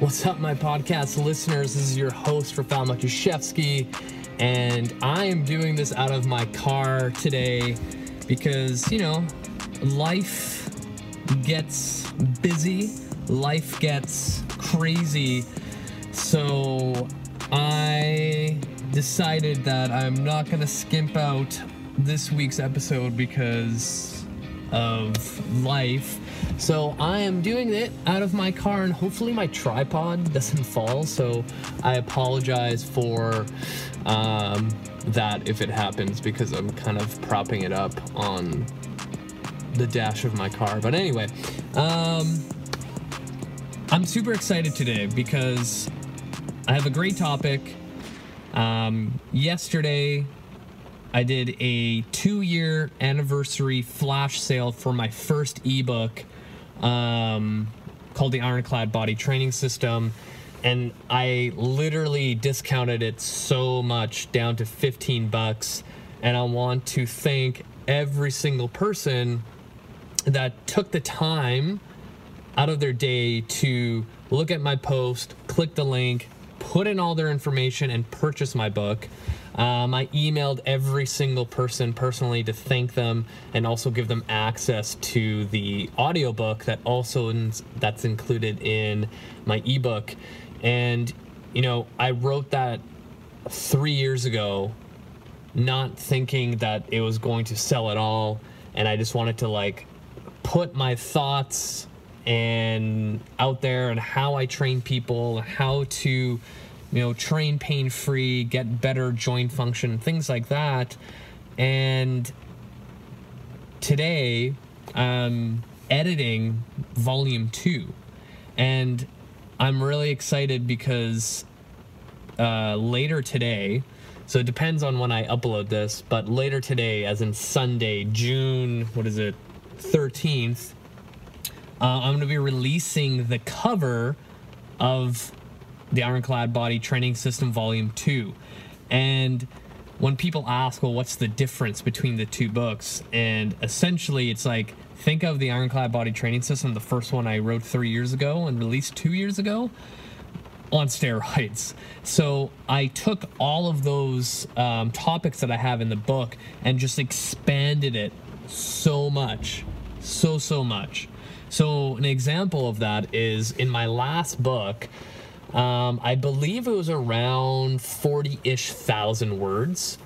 What's up, my podcast listeners? This is your host, Rafal Matuszewski, and I am doing this out of my car today because, you know, life gets busy, life gets crazy. So I decided that I'm not going to skimp out this week's episode because of life. So I am doing it out of my car, and hopefully my tripod doesn't fall. So I apologize for um, that if it happens because I'm kind of propping it up on the dash of my car. But anyway, um, I'm super excited today because I have a great topic. Um, yesterday, I did a two year anniversary flash sale for my first ebook um, called the Ironclad Body Training System. And I literally discounted it so much down to 15 bucks. And I want to thank every single person that took the time out of their day to look at my post, click the link, put in all their information, and purchase my book. Um, I emailed every single person personally to thank them and also give them access to the audiobook that also that's included in my ebook. And you know, I wrote that three years ago, not thinking that it was going to sell at all, and I just wanted to like put my thoughts and out there and how I train people, how to, you know, train pain free, get better joint function, things like that. And today, I'm editing volume two. And I'm really excited because uh, later today, so it depends on when I upload this, but later today, as in Sunday, June, what is it, 13th, uh, I'm going to be releasing the cover of the Ironclad Body Training System Volume 2. And when people ask, well, what's the difference between the two books? And essentially, it's like, think of the Ironclad Body Training System, the first one I wrote three years ago and released two years ago, on steroids. So I took all of those um, topics that I have in the book and just expanded it so much. So, so much. So, an example of that is in my last book, um, I believe it was around 40 ish thousand words.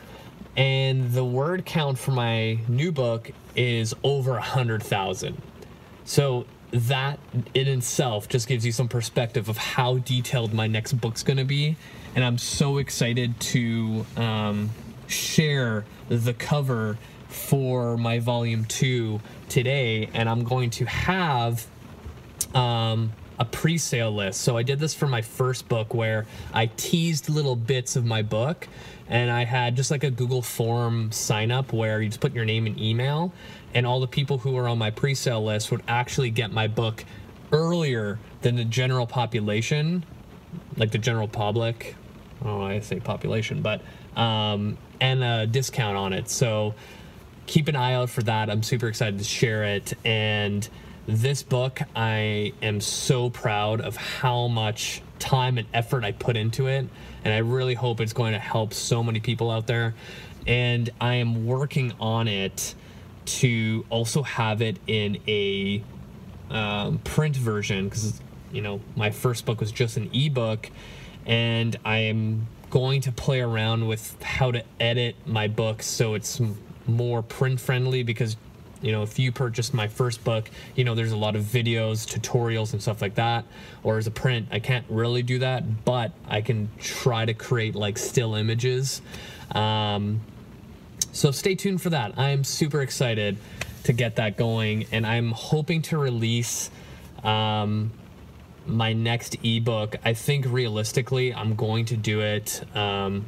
And the word count for my new book is over 100,000. So, that in itself just gives you some perspective of how detailed my next book's to be. And I'm so excited to um, share the cover for my volume two today, and I'm going to have um, a pre-sale list. So I did this for my first book where I teased little bits of my book, and I had just like a Google form sign up where you just put your name and email, and all the people who were on my pre-sale list would actually get my book earlier than the general population, like the general public. Oh, I say population, but um, and a discount on it. So keep an eye out for that. I'm super excited to share it. And this book, I am so proud of how much time and effort I put into it. And I really hope it's going to help so many people out there. And I am working on it to also have it in a um, print version because, you know, my first book was just an ebook. And I am going to play around with how to edit my book so it's more print friendly because you know if you purchased my first book you know there's a lot of videos tutorials and stuff like that. Or as a print i can't really do that but i can try to create like still images. Um, so stay tuned for that. I'm super excited to get that going and i'm hoping to release um, my next ebook. I think realistically i'm going to do it um,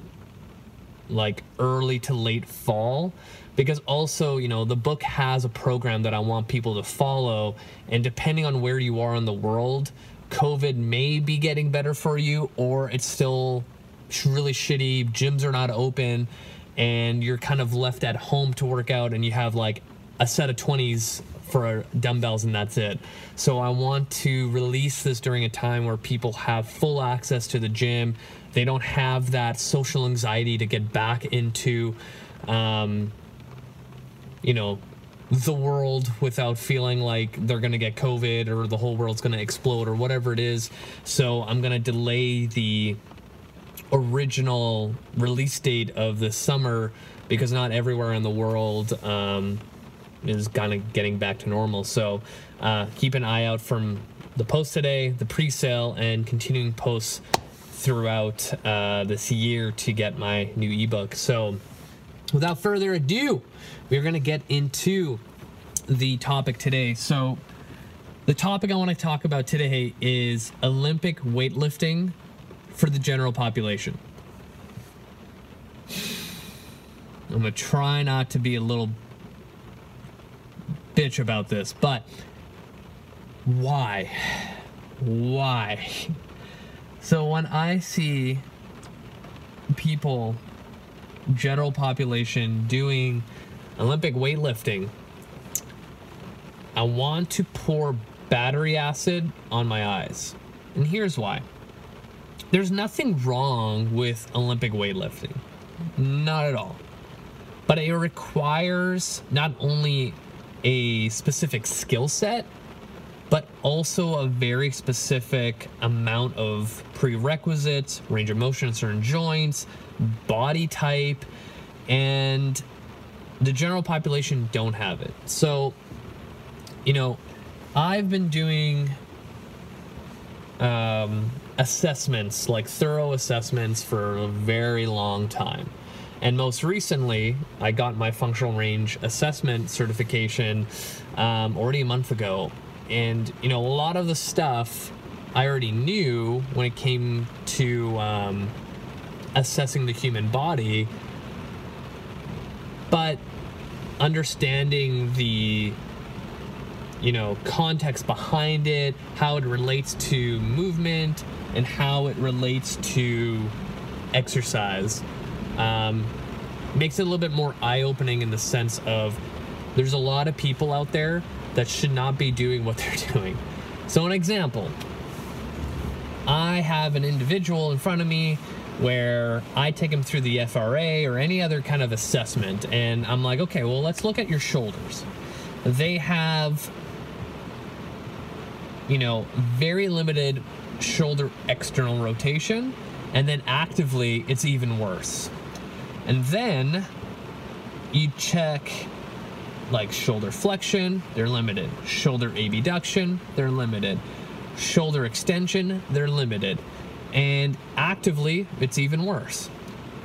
like early to late fall. Because also you know the book has a program that i want people to follow. And depending on where you are in the world covid may be getting better for you or it's still really shitty gyms are not open and you're kind of left at home to work out and you have like a set of 20s for dumbbells and that's it. So I want to release this during a time where people have full access to the gym. They don't have that social anxiety to get back into, um, you know, the world without feeling like they're going to get COVID or the whole world's going to explode or whatever it is. So I'm going to delay the original release date of the summer because not everywhere in the world um, is kind of getting back to normal. So uh, keep an eye out from the post today, the pre-sale, and continuing posts throughout uh, this year to get my new ebook. So without further ado, we're going to get into the topic today. So the topic I want to talk about today is Olympic weightlifting for the general population. I'm to try not to be a little bitch about this, but why? Why? So when I see people, general population, doing Olympic weightlifting, I want to pour battery acid on my eyes. And here's why. There's nothing wrong with Olympic weightlifting. Not at all. But it requires not only a specific skill set, but also a very specific amount of prerequisites, range of motion in certain joints, body type, and the general population don't have it. So, you know, I've been doing um, assessments, like thorough assessments, for a very long time. And most recently, I got my functional range assessment certification um, already a month ago. And, you know, a lot of the stuff I already knew when it came to um, assessing the human body. But understanding the you know context behind it how it relates to movement and how it relates to exercise um, makes it a little bit more eye-opening in the sense of there's a lot of people out there that should not be doing what they're doing. So an example, I have an individual in front of me where I take him through the FRA or any other kind of assessment, and I'm like, okay, well, let's look at your shoulders. They have, you know, very limited shoulder external rotation, and then actively, it's even worse. And then you check like shoulder flexion, they're limited. Shoulder abduction, they're limited. Shoulder extension, they're limited. And actively, it's even worse.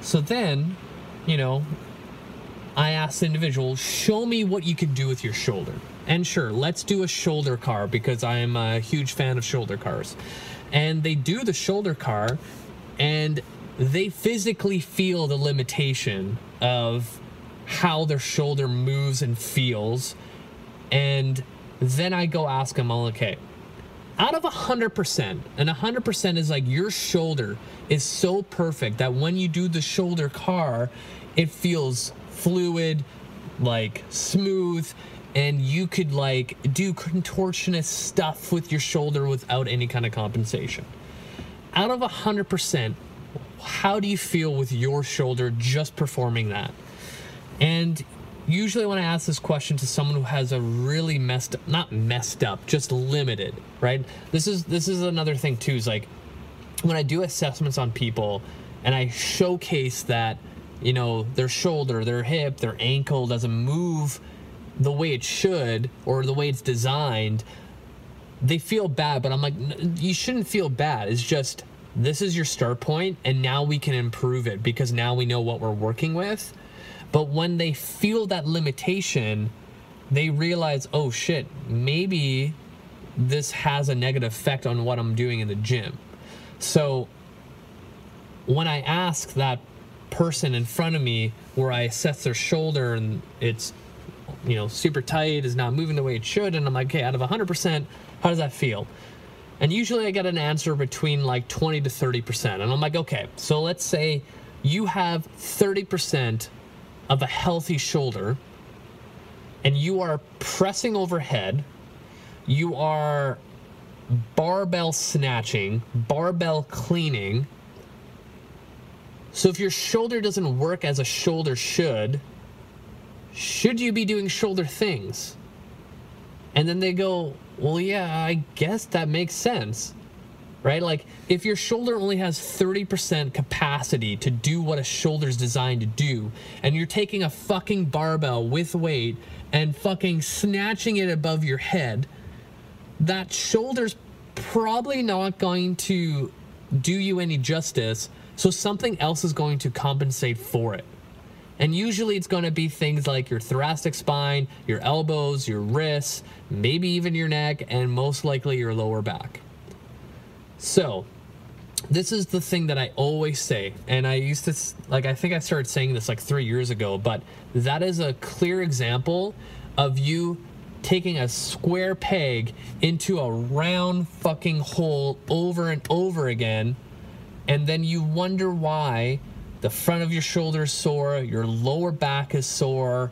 So then, you know, I asked the individual, show me what you can do with your shoulder. And sure, let's do a shoulder CAR because I'm a huge fan of shoulder CARs. And they do the shoulder CAR, and they physically feel the limitation of how their shoulder moves and feels. And then I go ask them, all okay, out of 100%, and 100% is like your shoulder is so perfect that when you do the shoulder CAR, it feels fluid, like smooth, and you could like do contortionist stuff with your shoulder without any kind of compensation. Out of 100%, how do you feel with your shoulder just performing that? And usually when I ask this question to someone who has a really messed up, not messed up, just limited, right? This is this is another thing too, is like when I do assessments on people and I showcase that, you know, their shoulder, their hip, their ankle doesn't move the way it should or the way it's designed, they feel bad, but I'm like, you shouldn't feel bad. It's just this is your start point and now we can improve it because now we know what we're working with. But when they feel that limitation they realize oh shit maybe this has a negative effect on what i'm doing in the gym. So when i ask that person in front of me where i assess their shoulder and it's you know super tight is not moving the way it should and i'm like okay out of 100% how does that feel and usually I get an answer between like 20 to 30%. And I'm like, okay, so let's say you have 30% of a healthy shoulder and you are pressing overhead, you are barbell snatching, barbell cleaning. So if your shoulder doesn't work as a shoulder should, should you be doing shoulder things? And then they go, well, yeah, I guess that makes sense. Right? Like, if your shoulder only has 30% capacity to do what a shoulder's designed to do, and you're taking a fucking barbell with weight and fucking snatching it above your head, that shoulder's probably not going to do you any justice. So something else is going to compensate for it. And usually it's going to be things like your thoracic spine, your elbows, your wrists, maybe even your neck, and most likely your lower back. So, this is the thing that I always say, and I used to, like, I think I started saying this like three years ago, but that is a clear example of you taking a square peg into a round fucking hole over and over again, and then you wonder why the front of your shoulder is sore, your lower back is sore,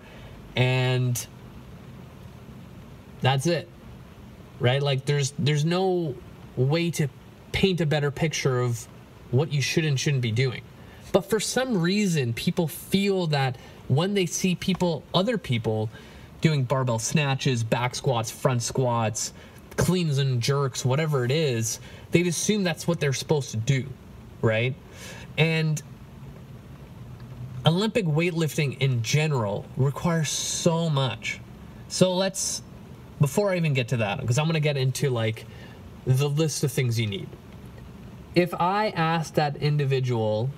and that's it. Right? Like there's there's no way to paint a better picture of what you should and shouldn't be doing. But for some reason, people feel that when they see people, other people doing barbell snatches, back squats, front squats, cleans and jerks, whatever it is, they'd assume that's what they're supposed to do, right? And Olympic weightlifting in general requires so much. So let's, before I even get to that, because I'm to get into like the list of things you need. If I ask that individual,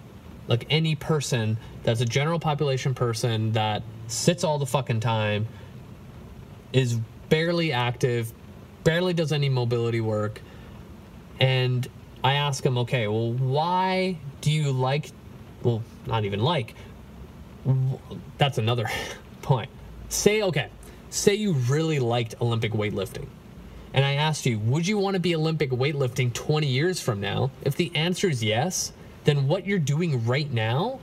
like any person that's a general population person that sits all the fucking time, is barely active, barely does any mobility work, and I ask him, okay, well, why do you like, well, not even like, that's another point. Say, okay, say you really liked Olympic weightlifting. And I asked you, would you want to be Olympic weightlifting 20 years from now? If the answer is yes, then what you're doing right now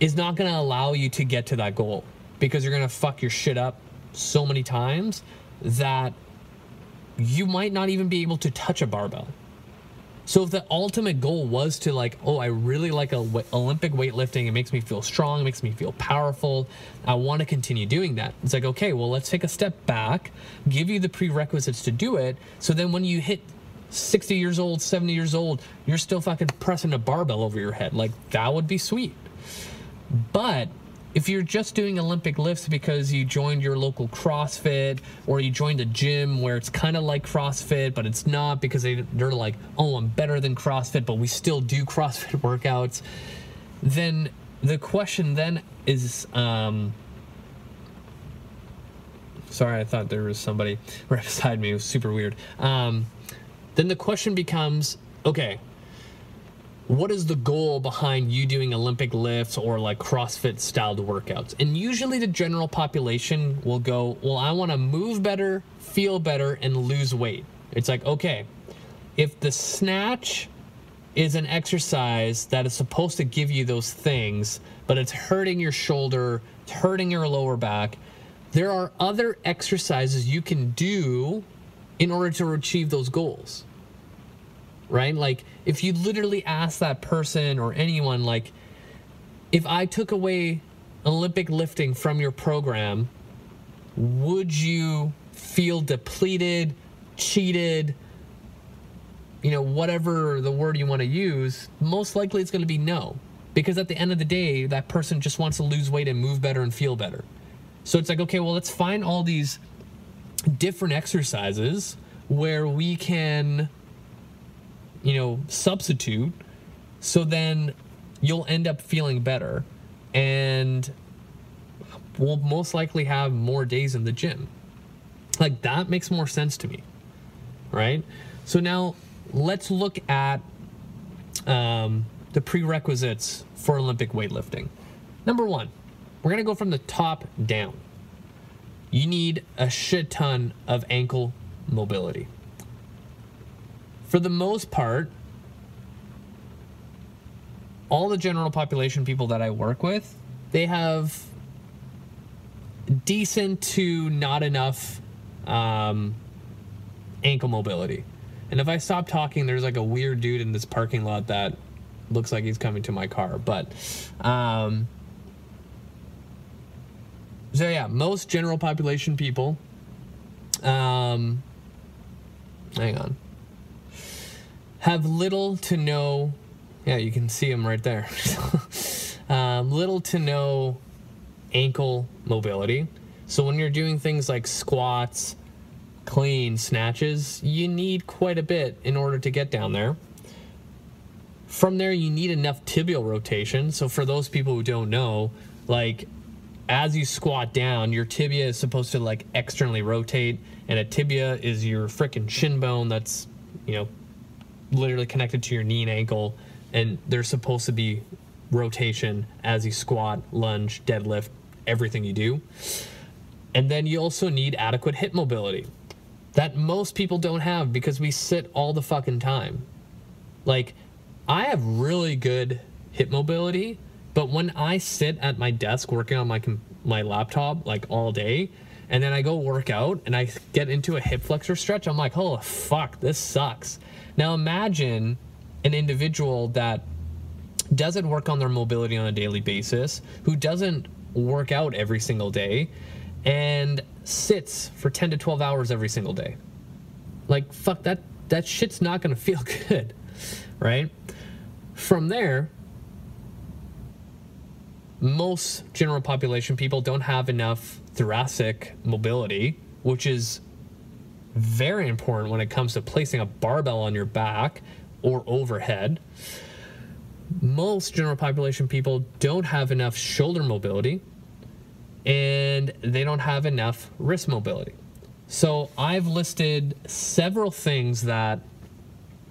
is not going to allow you to get to that goal because you're going to fuck your shit up so many times that you might not even be able to touch a barbell. So if the ultimate goal was to like, oh, I really like a w- Olympic weightlifting, it makes me feel strong, it makes me feel powerful. I want to continue doing that. It's like, okay, well, let's take a step back, give you the prerequisites to do it. So then when you hit 60 years old, 70 years old, you're still fucking pressing a barbell over your head. Like that would be sweet. But if you're just doing Olympic lifts because you joined your local CrossFit or you joined a gym where it's kind of like CrossFit, but it's not because they, they're like, oh, I'm better than CrossFit, but we still do CrossFit workouts, then the question then is, um, sorry, I thought there was somebody right beside me. It was super weird. Um, then the question becomes, okay, what is the goal behind you doing Olympic lifts or like CrossFit styled workouts? And usually the general population will go, well, I want to move better, feel better, and lose weight. It's like, okay, if the snatch is an exercise that is supposed to give you those things, but it's hurting your shoulder, it's hurting your lower back, there are other exercises you can do in order to achieve those goals right? Like if you literally ask that person or anyone, like, if I took away Olympic lifting from your program, would you feel depleted, cheated, you know, whatever the word you want to use? Most likely it's going to be no. Because at the end of the day, that person just wants to lose weight and move better and feel better. So it's like, okay, well, let's find all these different exercises where we can you know, substitute. So then you'll end up feeling better and we'll most likely have more days in the gym. Like that makes more sense to me. Right? So now let's look at um, the prerequisites for Olympic weightlifting. Number one, we're to go from the top down. You need a shit ton of ankle mobility for the most part, all the general population people that I work with, they have decent to not enough um, ankle mobility. And if I stop talking, there's like a weird dude in this parking lot that looks like he's coming to my car. But um, so yeah, most general population people. Um, hang on. Have little to no. Yeah, you can see them right there. um, little to no ankle mobility. So when you're doing things like squats, clean, snatches, you need quite a bit in order to get down there. From there, you need enough tibial rotation. So for those people who don't know, like as you squat down, your tibia is supposed to like externally rotate, and a tibia is your freaking shin bone that's, you know, literally connected to your knee and ankle, and there's supposed to be rotation as you squat, lunge, deadlift, everything you do. And then you also need adequate hip mobility that most people don't have because we sit all the fucking time. Like, I have really good hip mobility, but when I sit at my desk working on my my laptop like all day, and then I go work out and I get into a hip flexor stretch, I'm like, oh fuck, this sucks. Now imagine an individual that doesn't work on their mobility on a daily basis, who doesn't work out every single day, and sits for 10 to 12 hours every single day. Like fuck that that shit's not going to feel good, right? From there, most general population people don't have enough thoracic mobility, which is very important when it comes to placing a barbell on your back or overhead. Most general population people don't have enough shoulder mobility and they don't have enough wrist mobility. So I've listed several things that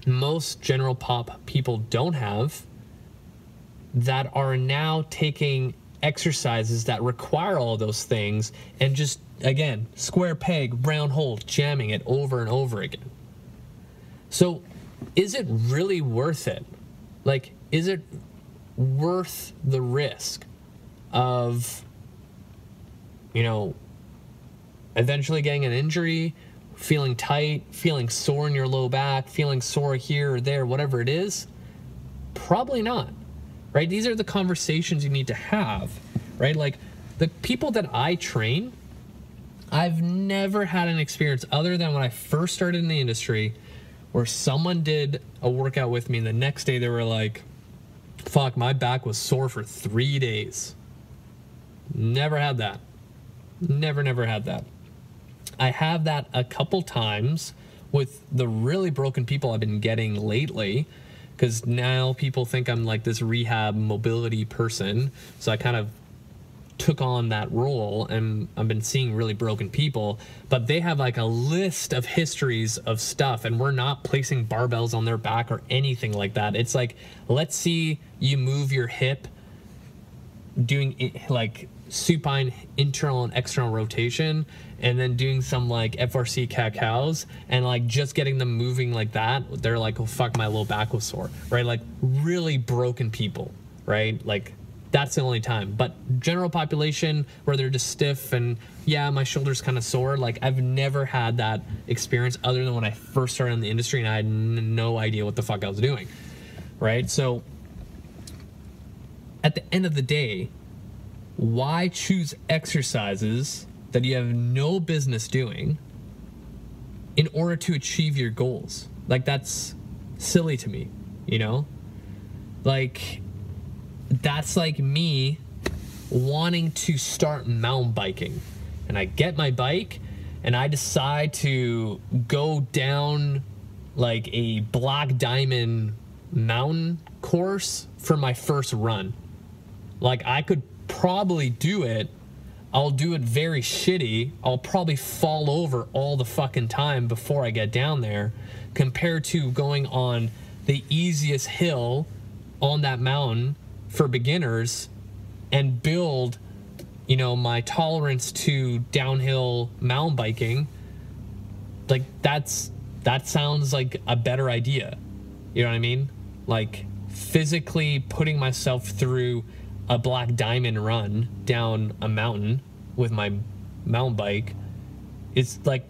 most general pop people don't have that are now taking exercises that require all those things and just again square peg round hole jamming it over and over again so is it really worth it like is it worth the risk of you know eventually getting an injury feeling tight feeling sore in your low back feeling sore here or there whatever it is probably not right? These are the conversations you need to have, right? Like the people that I train, I've never had an experience other than when I first started in the industry where someone did a workout with me and the next day they were like, fuck, my back was sore for three days. Never had that. Never, never had that. I have that a couple times with the really broken people I've been getting lately because now people think I'm like this rehab mobility person. So I kind of took on that role and I've been seeing really broken people, but they have like a list of histories of stuff and we're not placing barbells on their back or anything like that. It's like, let's see you move your hip doing like supine internal and external rotation and then doing some like FRC cat cows and like just getting them moving like that, they're like, oh fuck, my low back was sore, right? Like really broken people, right? Like that's the only time. But general population where they're just stiff and yeah, my shoulder's kind of sore. Like I've never had that experience other than when I first started in the industry and I had n- no idea what the fuck I was doing, right? So at the end of the day, why choose exercises that you have no business doing in order to achieve your goals? Like, that's silly to me, you know? Like, that's like me wanting to start mountain biking. And I get my bike and I decide to go down like a black diamond mountain course for my first run. Like I could probably do it. I'll do it very shitty. I'll probably fall over all the fucking time before I get down there compared to going on the easiest hill on that mountain for beginners and build you know my tolerance to downhill mountain biking like that's that sounds like a better idea you know what i mean like physically putting myself through a black diamond run down a mountain with my mountain bike is like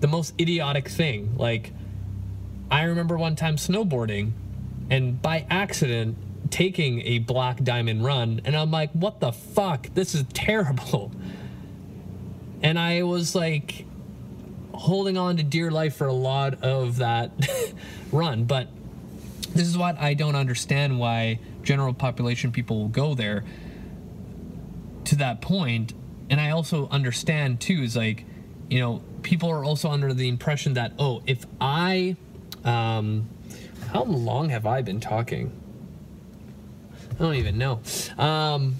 the most idiotic thing. Like, I remember one time snowboarding and by accident taking a black diamond run, and I'm like, what the fuck? This is terrible. And I was like holding on to dear life for a lot of that run. But this is what I don't understand why general population people will go there to that point. And I also understand too is like, you know, people are also under the impression that, oh, if I, um, how long have I been talking? I don't even know. Um,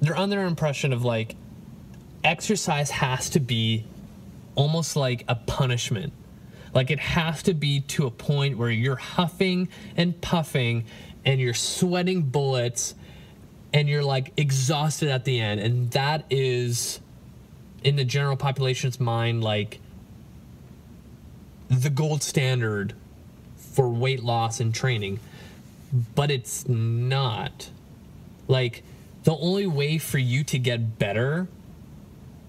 they're under impression of like exercise has to be almost like a punishment. Like it has to be to a point where you're huffing and puffing and you're sweating bullets and you're like exhausted at the end. And that is in the general population's mind like the gold standard for weight loss and training. But it's not. Like the only way for you to get better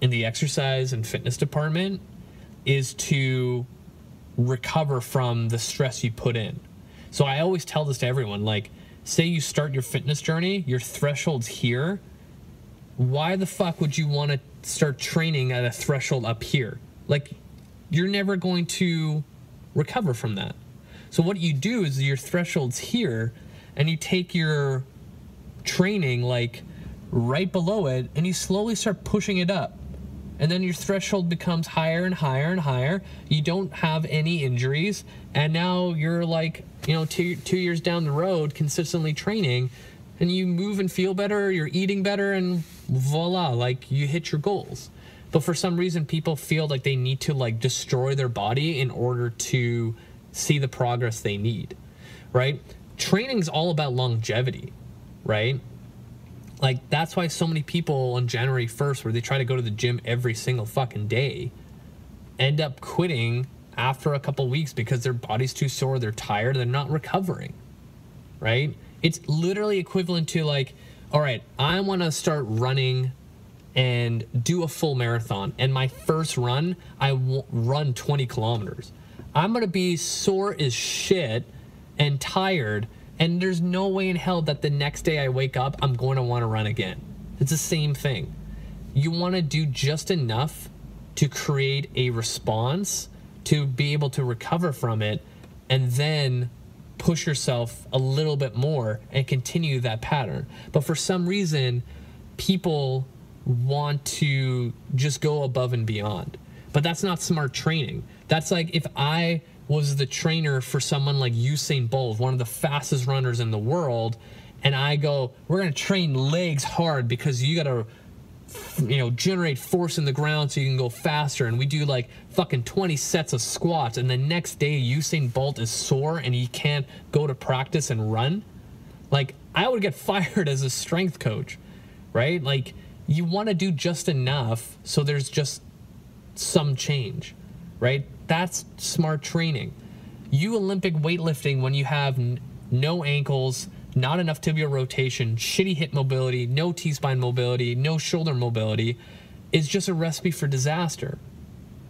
in the exercise and fitness department is to recover from the stress you put in. So I always tell this to everyone like, say you start your fitness journey, your threshold's here. Why the fuck would you want to start training at a threshold up here? Like, you're never going to recover from that. So, what you do is your threshold's here, and you take your training like right below it, and you slowly start pushing it up and then your threshold becomes higher and higher and higher. You don't have any injuries, and now you're like, you know, two two years down the road, consistently training, and you move and feel better. You're eating better, and voila, like you hit your goals. But for some reason, people feel like they need to like destroy their body in order to see the progress they need, right? Training is all about longevity, right? Like that's why so many people on January 1st, where they try to go to the gym every single fucking day, end up quitting after a couple weeks because their body's too sore, they're tired, they're not recovering. Right? It's literally equivalent to like, all right, I want to start running and do a full marathon. And my first run, I w- run 20 kilometers. I'm going to be sore as shit and tired and there's no way in hell that the next day I wake up, I'm going to want to run again. It's the same thing. You want to do just enough to create a response to be able to recover from it and then push yourself a little bit more and continue that pattern. But for some reason, people want to just go above and beyond. But that's not smart training. That's like if I was the trainer for someone like Usain Bolt, one of the fastest runners in the world, and I go, we're gonna train legs hard because you gotta you know generate force in the ground so you can go faster. And we do like fucking 20 sets of squats and the next day Usain Bolt is sore and he can't go to practice and run. Like I would get fired as a strength coach right? Like you want to do just enough so there's just some change right that's smart training. You Olympic weightlifting when you have n- no ankles, not enough tibial rotation, shitty hip mobility, no T spine mobility, no shoulder mobility is just a recipe for disaster,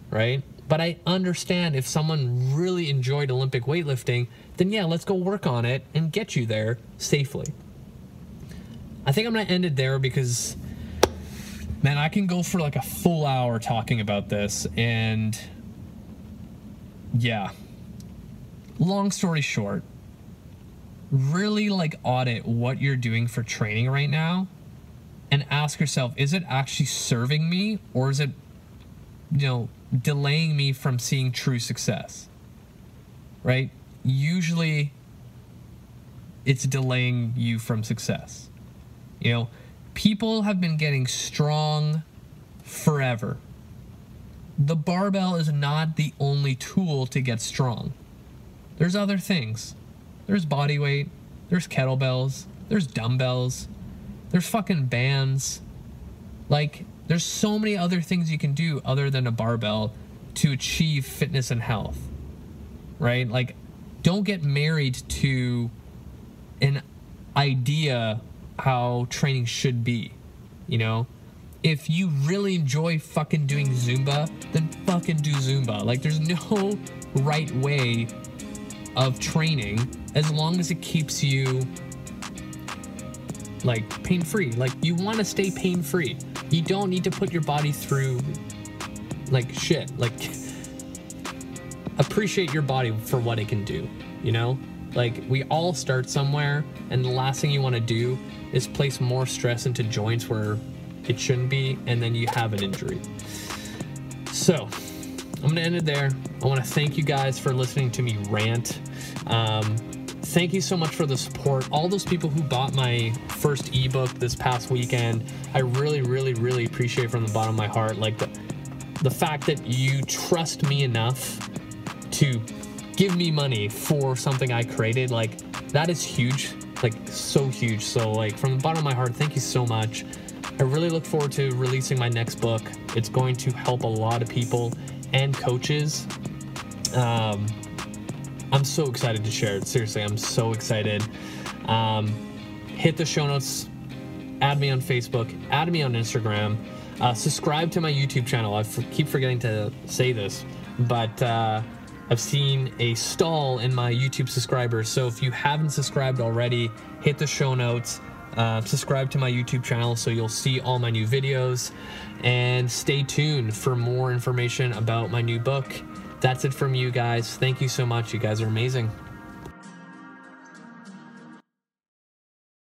right? But I understand if someone really enjoyed Olympic weightlifting, then yeah, let's go work on it and get you there safely. I think I'm to end it there because, man, I can go for like a full hour talking about this and yeah. Long story short, really like audit what you're doing for training right now and ask yourself is it actually serving me or is it you know delaying me from seeing true success? Right? Usually it's delaying you from success. You know people have been getting strong forever the barbell is not the only tool to get strong. There's other things. There's body weight, there's kettlebells, there's dumbbells, there's fucking bands. Like, there's so many other things you can do other than a barbell to achieve fitness and health. Right? Like, don't get married to an idea how training should be. You know, if you really enjoy fucking doing Zumba, then fucking do Zumba. Like, there's no right way of training as long as it keeps you like pain free. Like, you want to stay pain free. You don't need to put your body through like shit. Like, appreciate your body for what it can do, you know? Like, we all start somewhere, and the last thing you want to do is place more stress into joints where it shouldn't be, and then you have an injury. So, I'm going to end it there. I want to thank you guys for listening to me rant. Um, thank you so much for the support. All those people who bought my first ebook this past weekend, I really, really, really appreciate from the bottom of my heart. Like the, the fact that you trust me enough to give me money for something I created, like that is huge. Like so huge. So like from the bottom of my heart, thank you so much. I really look forward to releasing my next book. It's going to help a lot of people and coaches. Um, I'm so excited to share it. Seriously, I'm so excited. Um, hit the show notes, add me on Facebook, add me on Instagram, uh, subscribe to my YouTube channel. I f- keep forgetting to say this, but uh, I've seen a stall in my YouTube subscribers. So if you haven't subscribed already, hit the show notes. Uh, subscribe to my YouTube channel so you'll see all my new videos and stay tuned for more information about my new book. That's it from you guys. Thank you so much. You guys are amazing.